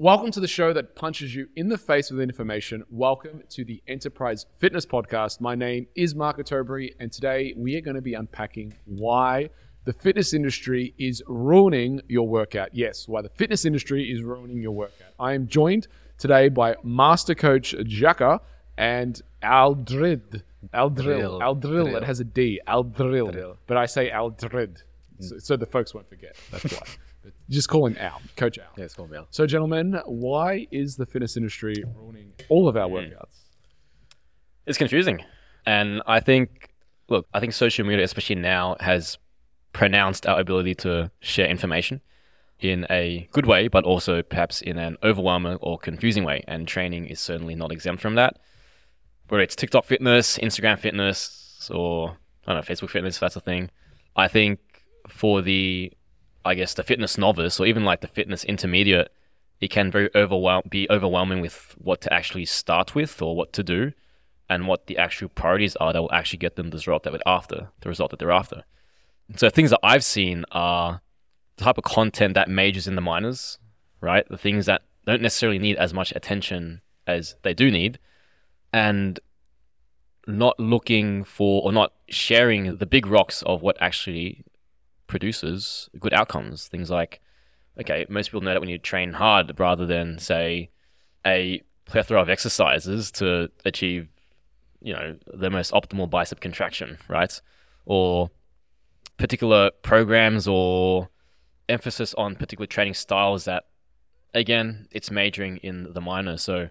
Welcome to the show that punches you in the face with information. Welcome to the Enterprise Fitness Podcast. My name is Mark Tobury, and today we are going to be unpacking why the fitness industry is ruining your workout. Yes, why the fitness industry is ruining your workout. I am joined today by Master Coach Jaka and Aldrid. Aldril. Aldril. It has a D. Aldril. But I say Aldrid. So, so the folks won't forget. That's why. Just call him Al. Coach Al. Yeah, it's going well. So, gentlemen, why is the fitness industry ruining all of our mm. workouts? It's confusing. And I think, look, I think social media, especially now, has pronounced our ability to share information in a good way, but also perhaps in an overwhelming or confusing way. And training is certainly not exempt from that. Whether it's TikTok fitness, Instagram fitness, or I don't know, Facebook fitness, if that's a thing. I think for the, I guess, the fitness novice or even like the fitness intermediate, it can very overwhelm be overwhelming with what to actually start with or what to do and what the actual priorities are that will actually get them the result that they're after, the result that they're after. So things that I've seen are the type of content that majors in the minors, right? The things that don't necessarily need as much attention as they do need, and not looking for or not sharing the big rocks of what actually produces good outcomes. Things like, okay, most people know that when you train hard rather than say a plethora of exercises to achieve, you know, the most optimal bicep contraction, right? Or particular programs or emphasis on particular training styles that, again, it's majoring in the minor. So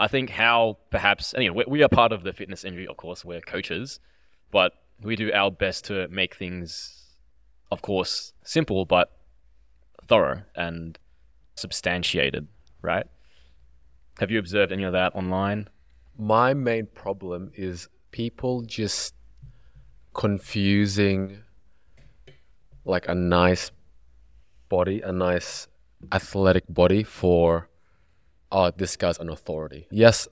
I think how perhaps, we are part of the fitness industry, of course, we're coaches, but we do our best to make things, of course, simple, but thorough and substantiated, right? Have you observed any of that online? My main problem is people just confusing like a nice body, a nice athletic body for oh this guy's an authority. Yes,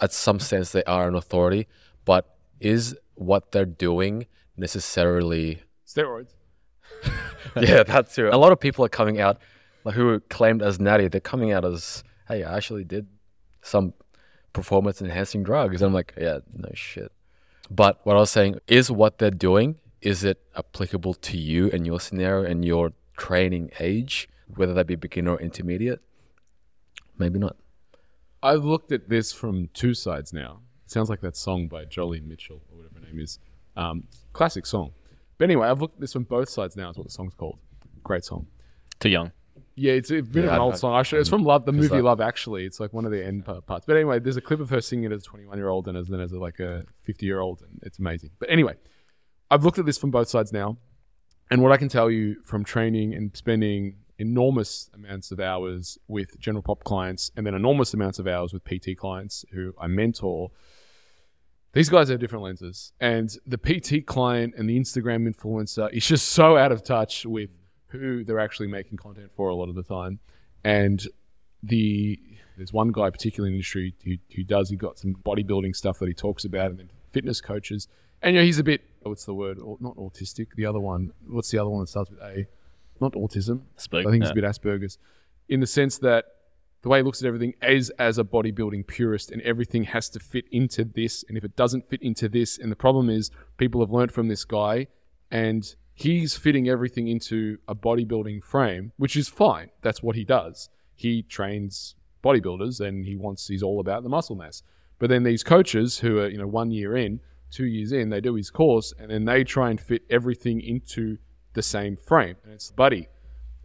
at some sense they are an authority, but is what they're doing necessarily Steroids. yeah, that's true. A lot of people are coming out like who claimed as natty. They're coming out as, hey, I actually did some performance enhancing drugs. And I'm like, yeah, no shit. But what I was saying is what they're doing, is it applicable to you and your scenario and your training age, whether that be beginner or intermediate? Maybe not. I've looked at this from two sides now. It sounds like that song by Jolene Mitchell or whatever her name is. Um, classic song. But anyway, I've looked at this from both sides now. Is what the song's called. Great song. Too young. Yeah, it's a bit of an I- old I- song. I should, it's from Love, the movie that- Love. Actually, it's like one of the end pa- parts. But anyway, there's a clip of her singing it as a 21 year old and as then as a, like a 50 year old, and it's amazing. But anyway, I've looked at this from both sides now, and what I can tell you from training and spending enormous amounts of hours with general pop clients, and then enormous amounts of hours with PT clients who I mentor. These guys have different lenses, and the PT client and the Instagram influencer is just so out of touch with who they're actually making content for a lot of the time. And the there's one guy particularly in the industry who, who does he got some bodybuilding stuff that he talks about, and then fitness coaches. And you know he's a bit what's the word? Not autistic. The other one. What's the other one that starts with A? Not autism. Spoke. I think yeah. it's a bit Asperger's, in the sense that the way he looks at everything is as a bodybuilding purist, and everything has to fit into this. And if it doesn't fit into this, and the problem is people have learned from this guy, and he's fitting everything into a bodybuilding frame, which is fine. That's what he does. He trains bodybuilders, and he wants he's all about the muscle mass. But then these coaches who are you know one year in, two years in, they do his course, and then they try and fit everything into the same frame. And it's buddy,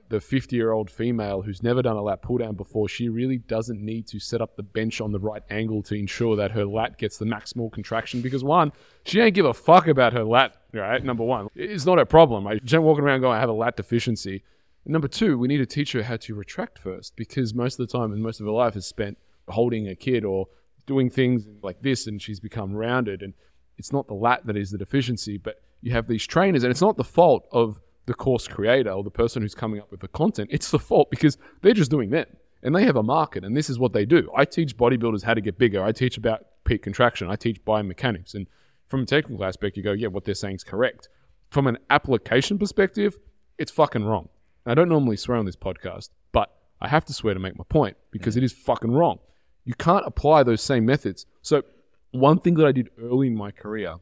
the 50 year old female who's never done a lat pull down before, she really doesn't need to set up the bench on the right angle to ensure that her lat gets the maximal contraction because one, she ain't give a fuck about her lat, right? Number one, it's not her problem. Right? Walking around going, I have a lat deficiency. Number two, we need to teach her how to retract first because most of the time and most of her life is spent holding a kid or doing things like this and she's become rounded and it's not the lat that is the deficiency, but you have these trainers and it's not the fault of the course creator or the person who's coming up with the content. It's the fault because they're just doing them and they have a market and this is what they do. I teach bodybuilders how to get bigger. I teach about peak contraction. I teach biomechanics. And from a technical aspect, you go, yeah, what they're saying is correct. From an application perspective, it's fucking wrong. I don't normally swear on this podcast, but I have to swear to make my point because it is fucking wrong. You can't apply those same methods. So, one thing that I did early in my career,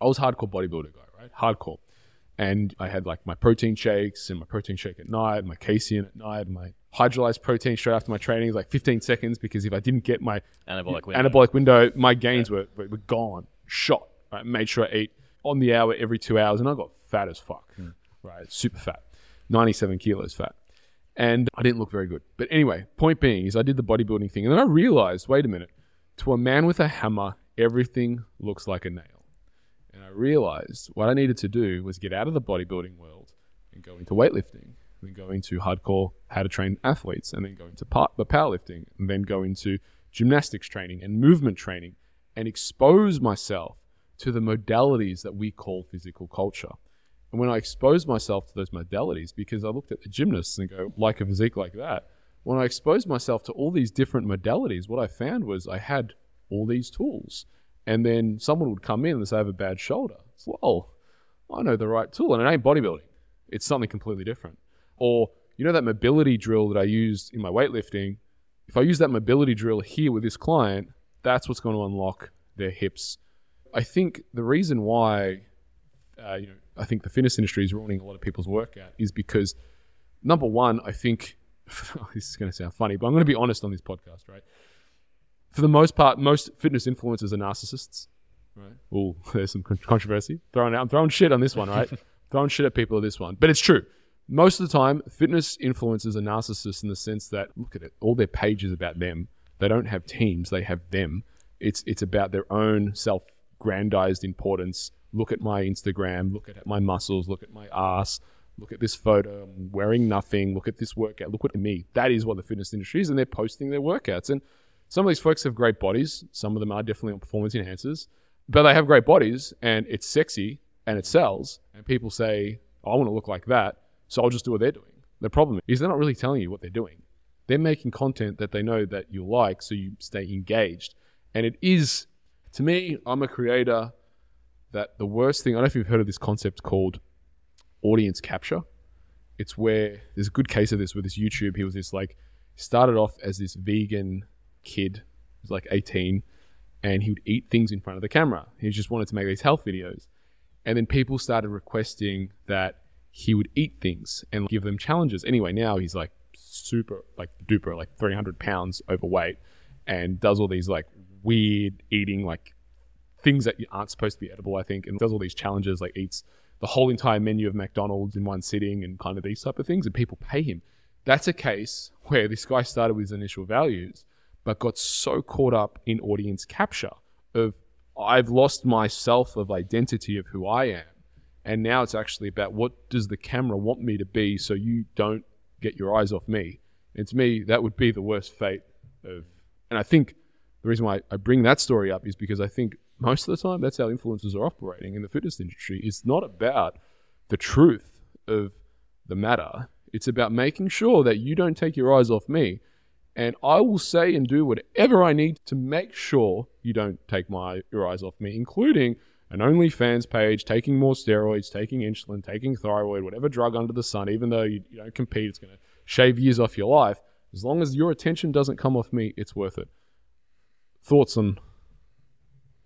I was hardcore bodybuilder guy, right? Hardcore. And I had like my protein shakes and my protein shake at night, my casein at night, my hydrolyzed protein straight after my training, like 15 seconds, because if I didn't get my Anabolic window. anabolic window, my gains were, were, were gone, shot. Right? Made sure I ate on the hour every two hours, and I got fat as fuck. Hmm. Right, super fat, 97 kilos fat, and I didn't look very good. But anyway, point being is I did the bodybuilding thing, and then I realized, wait a minute, to a man with a hammer, everything looks like a nail. And I realized what I needed to do was get out of the bodybuilding world and go into weightlifting, and then go into hardcore how to train athletes, and then go into par- the powerlifting, and then go into gymnastics training and movement training, and expose myself to the modalities that we call physical culture. And when I exposed myself to those modalities, because I looked at the gymnasts and go, like a physique like that, when I exposed myself to all these different modalities, what I found was I had all these tools. And then someone would come in and say, I have a bad shoulder. It's, well, I know the right tool, and it ain't bodybuilding. It's something completely different. Or, you know, that mobility drill that I used in my weightlifting, if I use that mobility drill here with this client, that's what's going to unlock their hips. I think the reason why, uh, you know, I think the fitness industry is ruining a lot of people's workout is because, number one, I think this is going to sound funny, but I'm going to be honest on this podcast, right? For the most part, most fitness influencers are narcissists, right? Oh, there's some controversy. Throwing out, I'm throwing shit on this one, right? throwing shit at people on this one, but it's true. Most of the time, fitness influencers are narcissists in the sense that look at it, all their pages about them. They don't have teams; they have them. It's it's about their own self-grandized importance. Look at my Instagram. Look at my muscles. Look at my ass. Look at this photo. I'm wearing nothing. Look at this workout. Look at me. That is what the fitness industry is, and they're posting their workouts. And some of these folks have great bodies. Some of them are definitely on performance enhancers, but they have great bodies, and it's sexy and it sells. And people say, "I want to look like that," so I'll just do what they're doing. The problem is they're not really telling you what they're doing. They're making content that they know that you like, so you stay engaged. And it is, to me, I'm a creator that the worst thing, I don't know if you've heard of this concept called audience capture. It's where there's a good case of this with this YouTube. He was this like, started off as this vegan kid, he was like 18, and he would eat things in front of the camera. He just wanted to make these health videos. And then people started requesting that he would eat things and give them challenges. Anyway, now he's like super, like duper, like 300 pounds overweight and does all these like weird eating, like things that aren't supposed to be edible, I think, and does all these challenges, like eats the whole entire menu of McDonald's in one sitting and kind of these type of things, and people pay him. That's a case where this guy started with his initial values, but got so caught up in audience capture of I've lost myself of identity of who I am. And now it's actually about what does the camera want me to be so you don't get your eyes off me. And to me, that would be the worst fate of and I think the reason why I bring that story up is because I think most of the time that's how influencers are operating in the fitness industry. It's not about the truth of the matter. It's about making sure that you don't take your eyes off me. And I will say and do whatever I need to make sure you don't take my your eyes off me, including an OnlyFans page, taking more steroids, taking insulin, taking thyroid, whatever drug under the sun, even though you, you don't compete, it's going to shave years off your life. As long as your attention doesn't come off me, it's worth it. Thoughts on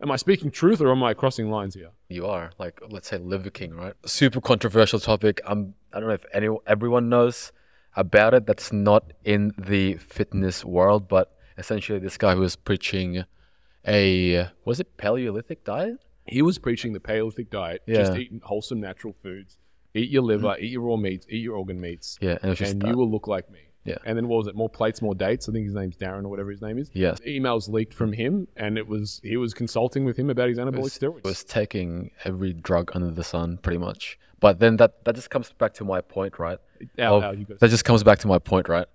Am I speaking truth or am I crossing lines here? You are like, let's say, Liver King, right? Super controversial topic. I'm. I don't know if any everyone knows about it. That's not in the fitness world, but essentially, this guy who was preaching a was it Paleolithic diet? He was preaching the Paleolithic diet, yeah. just eating wholesome natural foods, eat your liver, mm-hmm. eat your raw meats, eat your organ meats, Yeah, and it was just and you will look like me. Yeah. And then what was it? More plates, more dates. I think his name's Darren or whatever his name is. Yes. Emails leaked from him, and it was he was consulting with him about his anabolic was, steroids. was taking every drug under the sun, pretty much. But then that that just comes back to my point, right? Al, of- you that just comes back to my point, right?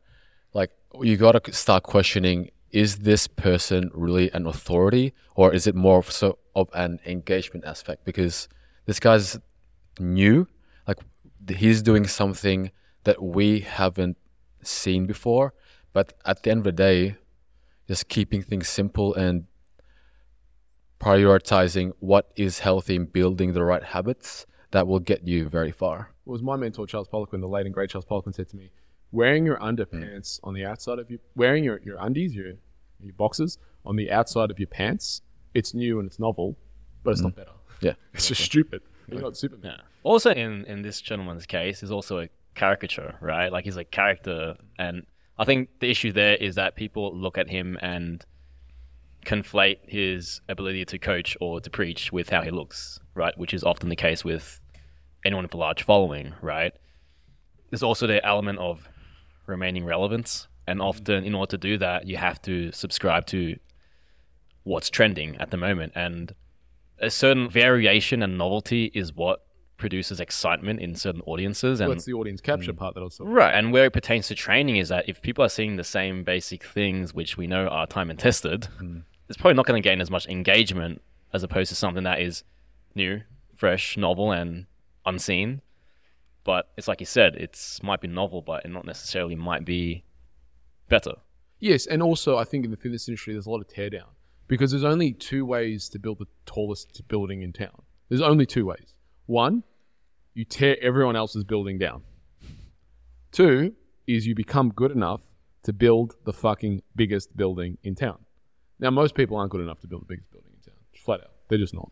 Like oh, you got to start questioning: Is this person really an authority, or is it more of so of an engagement aspect? Because this guy's new, like he's doing something that we haven't seen before. But at the end of the day, just keeping things simple and prioritizing what is healthy and building the right habits that will get you very far. It was my mentor Charles Poliquin, the late and great Charles Poliquin, said to me, wearing your underpants hmm. on the outside of your wearing your, your undies, your your boxes on the outside of your pants, it's new and it's novel, but it's hmm. not better. Yeah. It's just stupid. You're not Superman. Yeah. Also, in in this gentleman's case, is also a caricature, right? Like he's a character, and I think the issue there is that people look at him and conflate his ability to coach or to preach with how he looks, right? Which is often the case with anyone with a large following, right? There's also the element of remaining relevance, and mm-hmm. often in order to do that, you have to subscribe to what's trending at the moment, and a certain variation and novelty is what produces excitement in certain audiences, Well, and that's the audience capture mm. part that talking Right, and where it pertains to training is that if people are seeing the same basic things, which we know are time and tested, hmm. it's probably not going to gain as much engagement as opposed to something that is new, fresh, novel, and unseen. But it's like you said, it's might be novel, but it not necessarily might be better. Yes, and also I think in the fitness industry there's a lot of teardown because there's only two ways to build the tallest building in town. There's only two ways. One, you tear everyone else's building down. Two is you become good enough to build the fucking biggest building in town. Now most people aren't good enough to build the biggest building in town. Flat out. They're just not.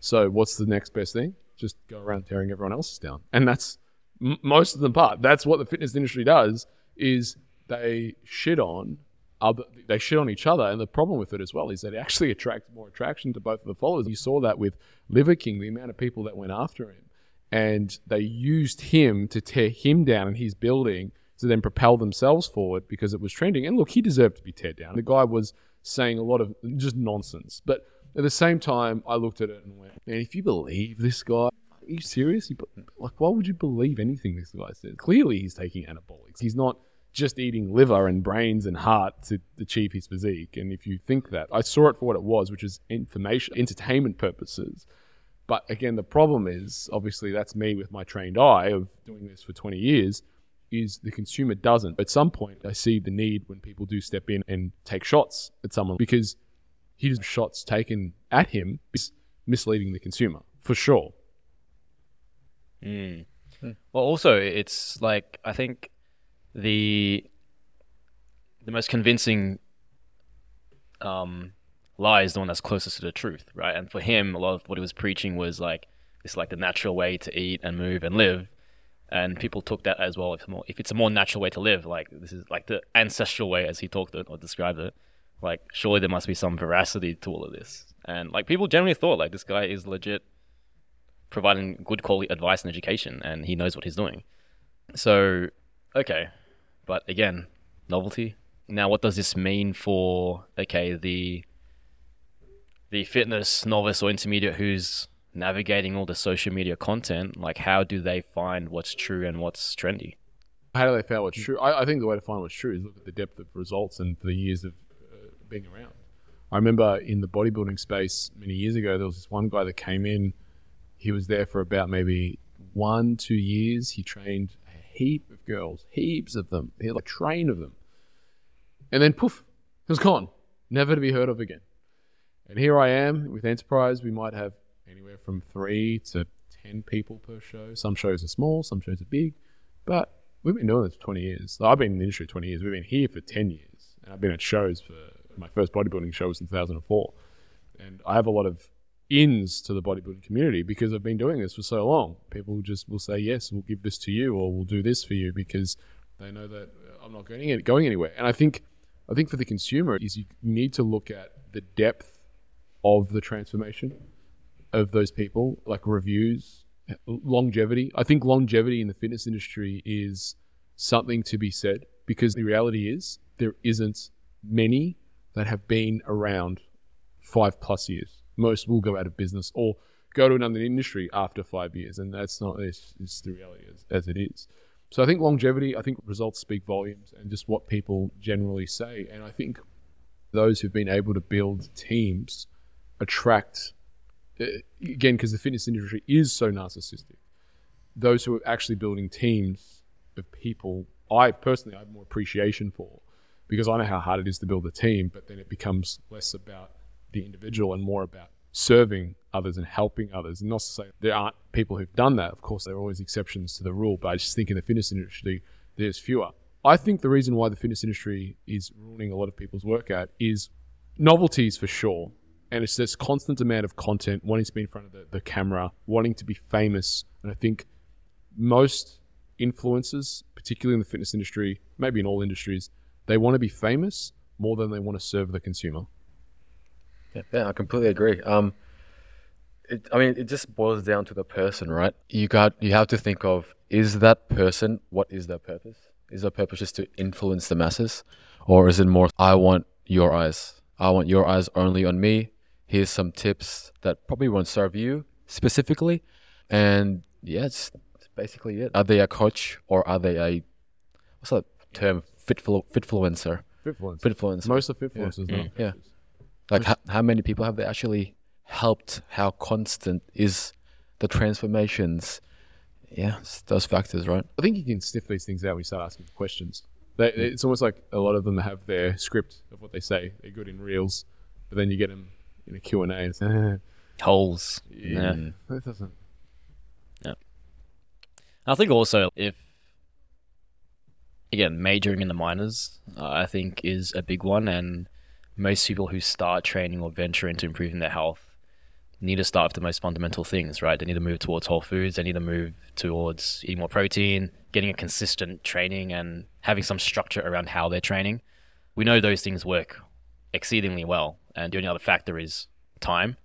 So what's the next best thing? Just go around tearing everyone else's down. And that's m- most of the part. That's what the fitness industry does is they shit on other they shit on each other and the problem with it as well is that it actually attracts more attraction to both of the followers you saw that with liver king the amount of people that went after him and they used him to tear him down in his building to then propel themselves forward because it was trending and look he deserved to be teared down the guy was saying a lot of just nonsense but at the same time i looked at it and went man if you believe this guy are you serious? Like, why would you believe anything this guy says? Clearly, he's taking anabolics. He's not just eating liver and brains and heart to achieve his physique. And if you think that, I saw it for what it was, which is information, entertainment purposes. But again, the problem is obviously that's me with my trained eye of doing this for 20 years. Is the consumer doesn't. At some point, I see the need when people do step in and take shots at someone because his shots taken at him is misleading the consumer for sure. Mm. Well, also, it's like I think the the most convincing um, lie is the one that's closest to the truth, right? And for him, a lot of what he was preaching was like it's like the natural way to eat and move and live, and people took that as well. If, it's more, if it's a more natural way to live, like this is like the ancestral way, as he talked it or described it, like surely there must be some veracity to all of this. And like people generally thought like this guy is legit providing good quality advice and education, and he knows what he's doing. So, okay, but again, novelty. Now, what does this mean for okay the the fitness novice or intermediate who's navigating all the social media content? Like, how do they find what's true and what's trendy? How do they find what's true? I, I think the way to find what's true is look at the depth of results and the years of uh, being around. I remember in the bodybuilding space many years ago, there was this one guy that came in. He was there for about maybe one, two years. He trained a heap of girls, heaps of them. He had like a train of them. And then poof, he was gone, never to be heard of again. And here I am with Enterprise. We might have anywhere from three to 10 people per show. Some shows are small, some shows are big. But we've been doing this for 20 years. I've been in the industry 20 years. We've been here for 10 years. And I've been at shows for my first bodybuilding show was in 2004. And I have a lot of ins to the bodybuilding community because I've been doing this for so long. People just will say, yes, we'll give this to you or we'll do this for you because they know that uh, I'm not going, going anywhere. And I think, I think for the consumer is you need to look at the depth of the transformation of those people, like reviews, longevity. I think longevity in the fitness industry is something to be said because the reality is there isn't many that have been around five plus years. Most will go out of business or go to another industry after five years, and that's not it's, it's the reality as, as it is. So I think longevity, I think results speak volumes, and just what people generally say. And I think those who've been able to build teams attract uh, again because the fitness industry is so narcissistic. Those who are actually building teams of people, I personally I have more appreciation for because I know how hard it is to build a team, but then it becomes less about the individual and more about serving others and helping others. And not to say there aren't people who've done that. Of course, there are always exceptions to the rule, but I just think in the fitness industry, there's fewer. I think the reason why the fitness industry is ruining a lot of people's workout is novelties for sure. And it's this constant demand of content, wanting to be in front of the, the camera, wanting to be famous. And I think most influencers, particularly in the fitness industry, maybe in all industries, they want to be famous more than they want to serve the consumer. Yeah, yeah, I completely agree. Um, it, I mean, it just boils down to the person, right? You got, you have to think of is that person what is their purpose? Is their purpose just to influence the masses, or is it more I want your eyes? I want your eyes only on me. Here's some tips that probably won't serve you specifically, and yeah, it's, it's basically it. Are they a coach or are they a what's that term? Fitful, fitfluencer. Fitfluencers. Fitfluencer. Most of fitfluencers, not Yeah. Like how, how many people have they actually helped? How constant is the transformations? Yeah, it's those factors, right? I think you can sniff these things out when you start asking questions. They, it's almost like a lot of them have their script of what they say. They're good in reels, but then you get them in a Q and A, and it's eh, Holes. yeah, Yeah. that doesn't. Yeah. I think also if again majoring in the minors, uh, I think is a big one, and most people who start training or venture into improving their health need to start with the most fundamental things, right? They need to move towards whole foods. They need to move towards eating more protein, getting a consistent training, and having some structure around how they're training. We know those things work exceedingly well, and the only other factor is time.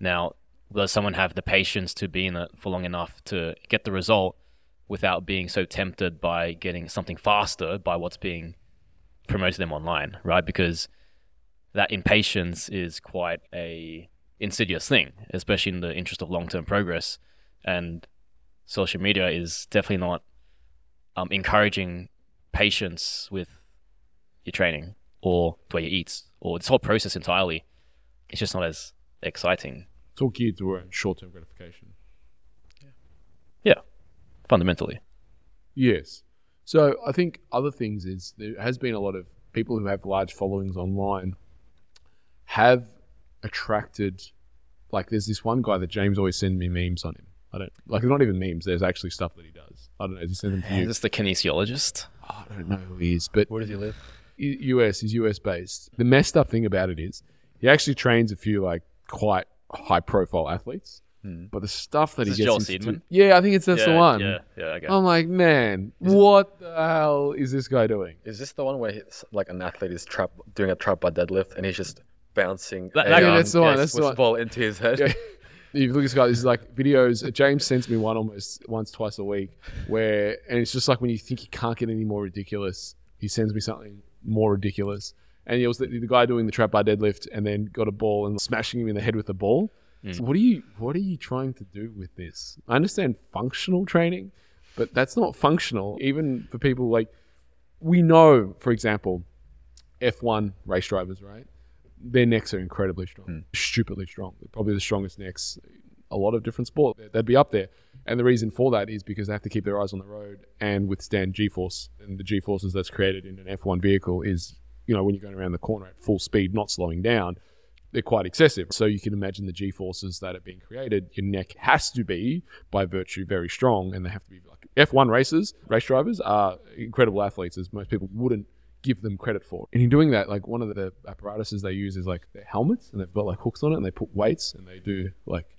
Now, does someone have the patience to be in it for long enough to get the result without being so tempted by getting something faster by what's being promoted to them online, right? Because that impatience is quite a insidious thing, especially in the interest of long term progress. And social media is definitely not um, encouraging patience with your training or the way you eat or this whole process entirely. It's just not as exciting. It's all geared toward short-term gratification. Yeah, yeah, fundamentally. Yes. So I think other things is there has been a lot of people who have large followings online have attracted like there's this one guy that James always sends me memes on him. I don't like it's not even memes, there's actually stuff that he does. I don't know, does he send them to Is this the kinesiologist? I don't know who he is, but Where does he live? U- US is US based. The messed up thing about it is he actually trains a few like quite high profile athletes. Hmm. But the stuff that Is he this gets Joel into, yeah, I think it's that's the one. Yeah, yeah, okay. I'm like, man, what the hell is this guy doing? Is this the one where he's, like an athlete is trap doing a trap bar deadlift and he's just bouncing That- a, that- Yeah, that's the one, yes, that's the one. ball into his head? Yeah. If you look at this guy, this is like videos. Uh, James sends me one almost once, twice a week, where and it's just like when you think you can't get any more ridiculous, he sends me something more ridiculous. And it was the, the guy doing the trap bar deadlift, and then got a ball and smashing him in the head with the ball. Hmm. So what are you What are you trying to do with this? I understand functional training, but that's not functional. Even for people like we know, for example, F1 race drivers, right? Their necks are incredibly strong, hmm. stupidly strong. They're probably the strongest necks a lot of different sport. They'd be up there. And the reason for that is because they have to keep their eyes on the road and withstand G-force. And the G-forces that's created in an F1 vehicle is, you know, when you're going around the corner at full speed, not slowing down, they're quite excessive. So you can imagine the G-forces that are being created. Your neck has to be, by virtue, very strong, and they have to be like F1 racers, race drivers are incredible athletes, as most people wouldn't give them credit for. And in doing that, like one of the apparatuses they use is like their helmets, and they've got like hooks on it, and they put weights, and they do like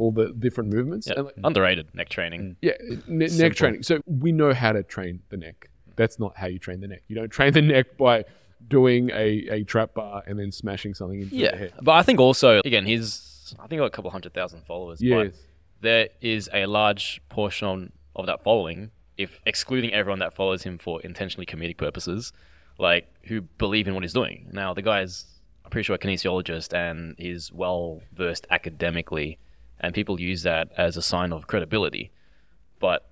all the different movements. Yeah, like, underrated neck training. Mm. yeah, ne- neck training. So we know how to train the neck. That's not how you train the neck. You don't train the neck by doing a, a trap bar and then smashing something into the Yeah, head. but I think also again he's I think got a couple hundred thousand followers. Yes. but there is a large portion of that following, if excluding everyone that follows him for intentionally comedic purposes, like who believe in what he's doing. Now the guy's I'm pretty sure a kinesiologist and he's well versed academically, and people use that as a sign of credibility. But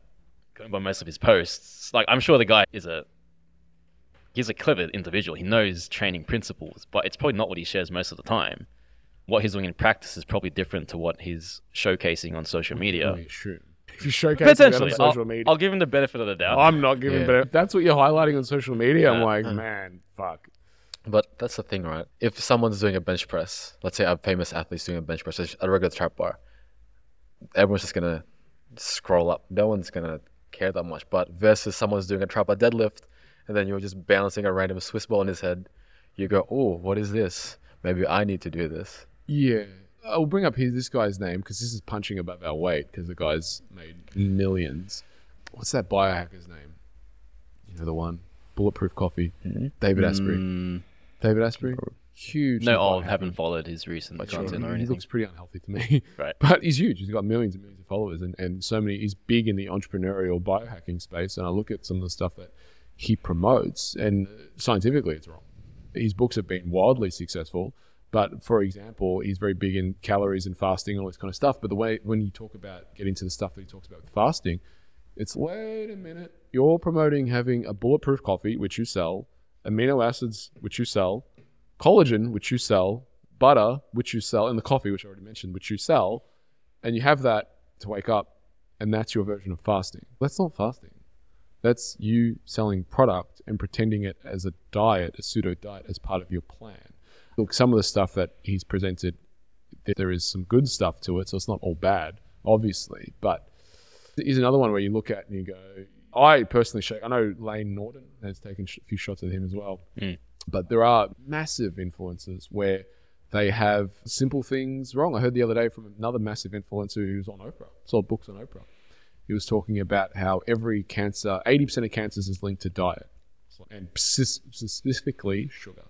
going by most of his posts, like I'm sure the guy is a he's a clever individual. He knows training principles, but it's probably not what he shares most of the time. What he's doing in practice is probably different to what he's showcasing on social media. I assume. If you showcase that on Potentially, social I'll, media, I'll give him the benefit of the doubt. I'm not giving. Yeah. But that's what you're highlighting on social media, I'm Yeah. like, mm. man, fuck. But that's the thing, right? If someone's doing a bench press, let's say a famous athlete's doing a bench press, a regular trap bar, everyone's just gonna scroll up. No one's gonna care that much. But versus someone's doing a trap or deadlift, and then you're just balancing a random Swiss ball in his head, you go, oh, what is this? Maybe I need to do this. Yeah. I'll bring up his, this guy's name because this is punching above our weight because the guy's made millions. What's that biohacker's name? You know the one, Bulletproof Coffee. David Asprey. Mm, David Asprey. Huge. no, oh, I haven't followed his recent content or He looks pretty unhealthy to me. Right. But he's huge. He's got millions and millions of followers and, and so many. He's big in the entrepreneurial biohacking space. And I look at some of the stuff that he promotes, and scientifically, it's wrong. His books have been wildly successful. But for example, he's very big in calories and fasting and all this kind of stuff. But the way when you talk about get into the stuff that he talks about with fasting, it's wait a minute. You're promoting having a bulletproof coffee, which you sell, amino acids, which you sell, collagen, which you sell, butter, which you sell, and the coffee, which I already mentioned, which you sell, and you have that to wake up, and that's your version of fasting. That's not fasting. That's you selling product and pretending it as a diet, a pseudo diet, as part of your plan. Look, some of the stuff that he's presented, th- there is some good stuff to it, so it's not all bad, obviously. But here's another one where you look at and you go, I personally shake. I know Layne Norton has taken a few shots at him as well. Mm. But there are massive influences where they have simple things wrong. I heard the other day from another massive influencer who's on Oprah, sold books on Oprah. He was talking about how every cancer, 80% of cancers is linked to diet and specifically sugar.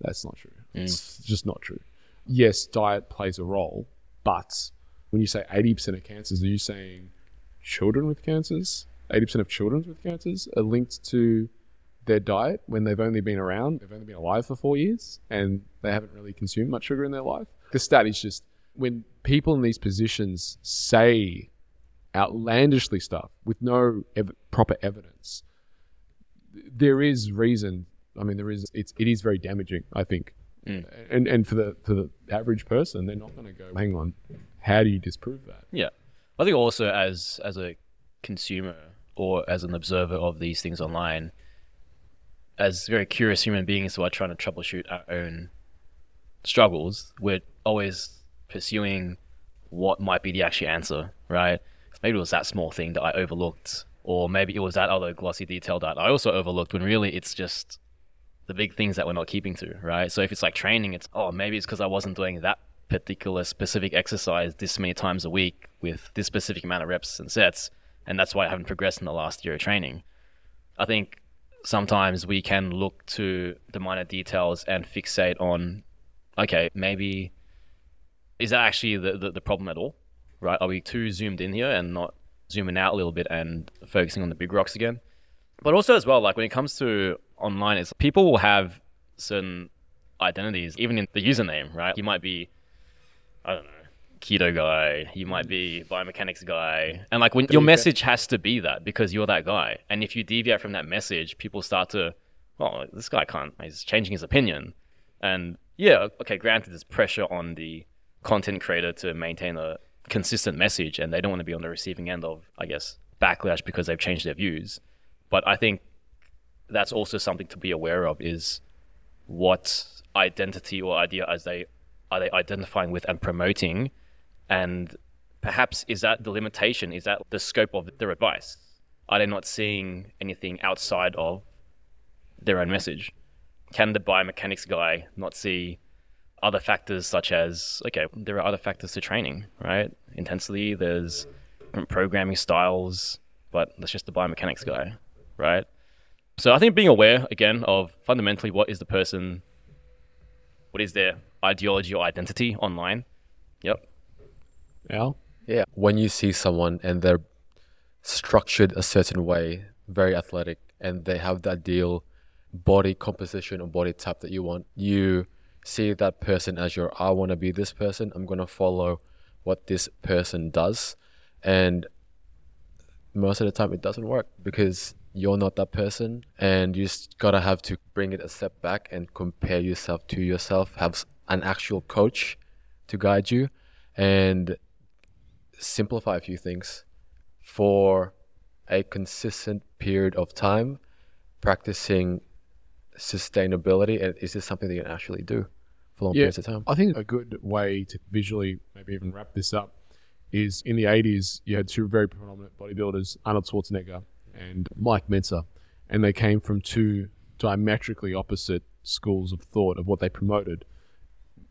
That's not true. Mm. It's just not true. Yes, diet plays a role, but when you say 80% of cancers, are you saying children with cancers? 80% of children with cancers are linked to their diet when they've only been around, they've only been alive for four years, and they haven't really consumed much sugar in their life. The stat is just when people in these positions say outlandishly stuff with no ev- proper evidence, there is reason. I mean, there is. It's it is very damaging. I think, mm. and and for the for the average person, they're not going to go. Hang on, how do you disprove that? Yeah, I think also as as a consumer or as an observer of these things online, as very curious human beings who are trying to troubleshoot our own struggles, we're always pursuing what might be the actual answer, right? Maybe it was that small thing that I overlooked, or maybe it was that other glossy detail that I also overlooked. When really it's just the big things that we're not keeping to, right? So if it's like training, it's oh maybe it's because I wasn't doing that particular specific exercise this many times a week with this specific amount of reps and sets, and that's why I haven't progressed in the last year of training. I think sometimes we can look to the minor details and fixate on, okay, maybe is that actually the, the, the problem at all? Right? Are we too zoomed in here and not zooming out a little bit and focusing on the big rocks again? But also as well, like when it comes to online, it's people will have certain identities, even in the username, right? You might be, I don't know, keto guy. You might be biomechanics guy, and like when your message has to be that because you're that guy. And if you deviate from that message, people start to, well, this guy can't. He's changing his opinion, and yeah, okay. Granted, there's pressure on the content creator to maintain a consistent message, and they don't want to be on the receiving end of, I guess, backlash because they've changed their views. But I think that's also something to be aware of is what identity or idea as they are they identifying with and promoting and perhaps is that the limitation? Is that the scope of their advice? Are they not seeing anything outside of their own message? Can the biomechanics guy not see other factors such as okay there are other factors to training right? Intensity there's different programming styles but that's just the biomechanics guy right? So I think being aware again of fundamentally what is the person, what is their ideology or identity online. Yep. Al? Yeah. When you see someone and they're structured a certain way, very athletic, and they have that ideal body composition or body type that you want, you see that person as your, I want to be this person. I'm going to follow what this person does. And most of the time, it doesn't work because you're not that person. And you just got to have to bring it a step back and compare yourself to yourself, have an actual coach to guide you. And simplify a few things for a consistent period of time, practicing sustainability. And is this something that you can actually do for long Yeah. periods of time? I think a good way to visually maybe even wrap this up is in the 80s, you had two very prominent bodybuilders, Arnold Schwarzenegger and Mike Mentzer, and they came from two diametrically opposite schools of thought of what they promoted.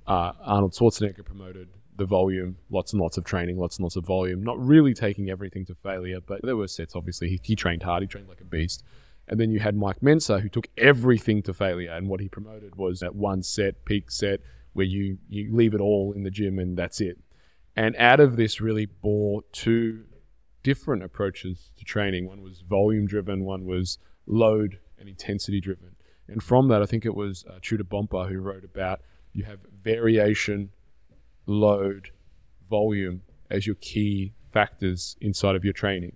Uh, Arnold Schwarzenegger promoted the volume, lots and lots of training, lots and lots of volume, not really taking everything to failure, but there were sets, obviously. He, he trained hard, he trained like a beast. And then you had Mike Mentzer, who took everything to failure, and what he promoted was that one set, peak set, where you, you leave it all in the gym and that's it. And out of this really bore two different approaches to training. One was volume driven, one was load and intensity driven. And from that, I think it was uh, Tudor Bompa who wrote about you have variation, load, volume as your key factors inside of your training.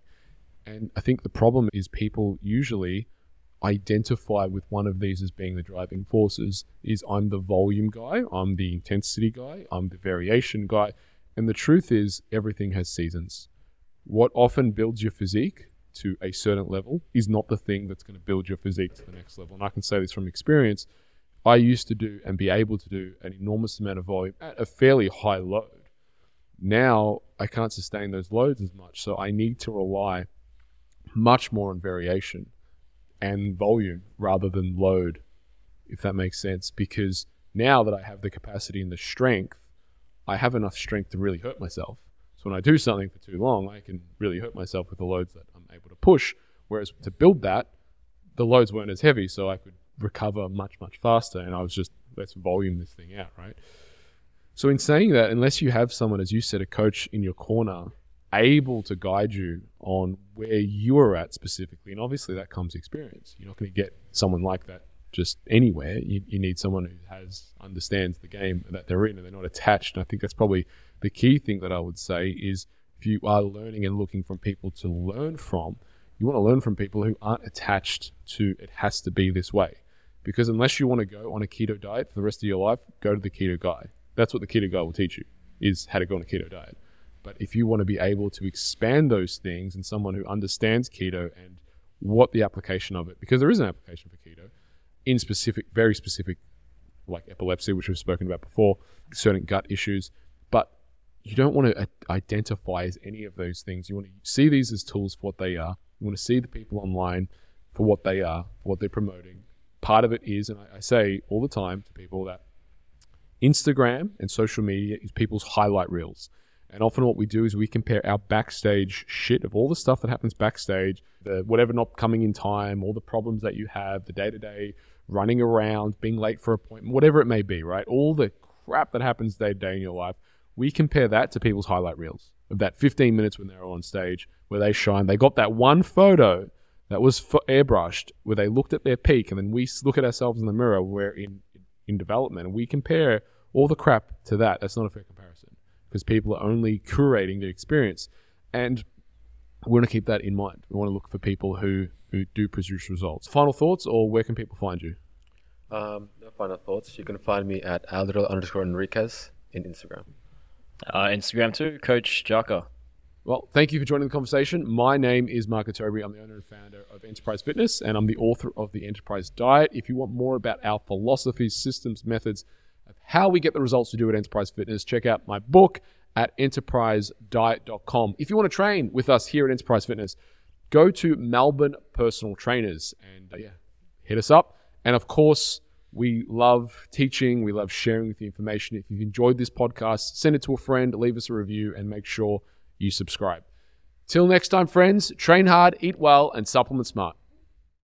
And I think the problem is people usually identify with one of these as being the driving forces is I'm the volume guy, I'm the intensity guy, I'm the variation guy. And the truth is everything has seasons. What often builds your physique to a certain level is not the thing that's going to build your physique to the next level. And I can say this from experience. I used to do and be able to do an enormous amount of volume at a fairly high load. Now I can't sustain those loads as much, so I need to rely much more on variation and volume rather than load, if that makes sense. Because now that I have the capacity and the strength, I have enough strength to really hurt myself. So when I do something for too long, I can really hurt myself with the loads that I'm able to push. Whereas to build that, the loads weren't as heavy, so I could recover much, much faster. And I was just, let's volume this thing out, right? So, in saying that, unless you have someone, as you said, a coach in your corner, able to guide you on where you are at specifically, and obviously that comes experience. You're not going to get someone like that just anywhere. You, you need someone who has understands the game that they're in and they're not attached. And I think that's probably the key thing that I would say is if you are learning and looking from people to learn from, you want to learn from people who aren't attached to it has to be this way. Because unless you want to go on a keto diet for the rest of your life, go to the keto guy. That's what the keto guy will teach you is how to go on a keto diet. But if you want to be able to expand those things and someone who understands keto and what the application of it, because there is an application for keto in specific, very specific, like epilepsy, which we've spoken about before, certain gut issues, but you don't want to identify as any of those things. You want to see these as tools for what they are. You want to see the people online for what they are, what they're promoting. Part of it is, and I, I say all the time to people that Instagram and social media is people's highlight reels. And often what we do is we compare our backstage shit of all the stuff that happens backstage, the whatever not coming in time, all the problems that you have, the day to day running around, being late for appointment, whatever it may be, right? All the crap that happens day to day in your life. We compare that to people's highlight reels of that 15 minutes when they're on stage where they shine. They got that one photo that was airbrushed where they looked at their peak and then we look at ourselves in the mirror we're in in development and we compare all the crap to that. That's not a fair comparison because people are only curating the experience and we want to keep that in mind. We want to look for people who who do produce results. Final thoughts or where can people find you? Um, no final thoughts. You can find me at aldril underscore enriquez in instagram. Uh, instagram too coach jaka well, thank you for joining the conversation. My name is Marco Toby. I'm the owner and founder of Enterprise Fitness, and I'm the author of the Enterprise Diet. If you want more about our philosophies, systems, methods of how we get the results we do at Enterprise Fitness, check out my book at enterprisediet.com. If you want to train with us here at Enterprise Fitness, go to Melbourne Personal Trainers and uh, yeah, hit us up. And of course, we love teaching, we love sharing you information. If you've enjoyed this podcast, send it to a friend, leave us a review, and make sure you subscribe. Till next time, friends, train hard, eat well, and supplement smart.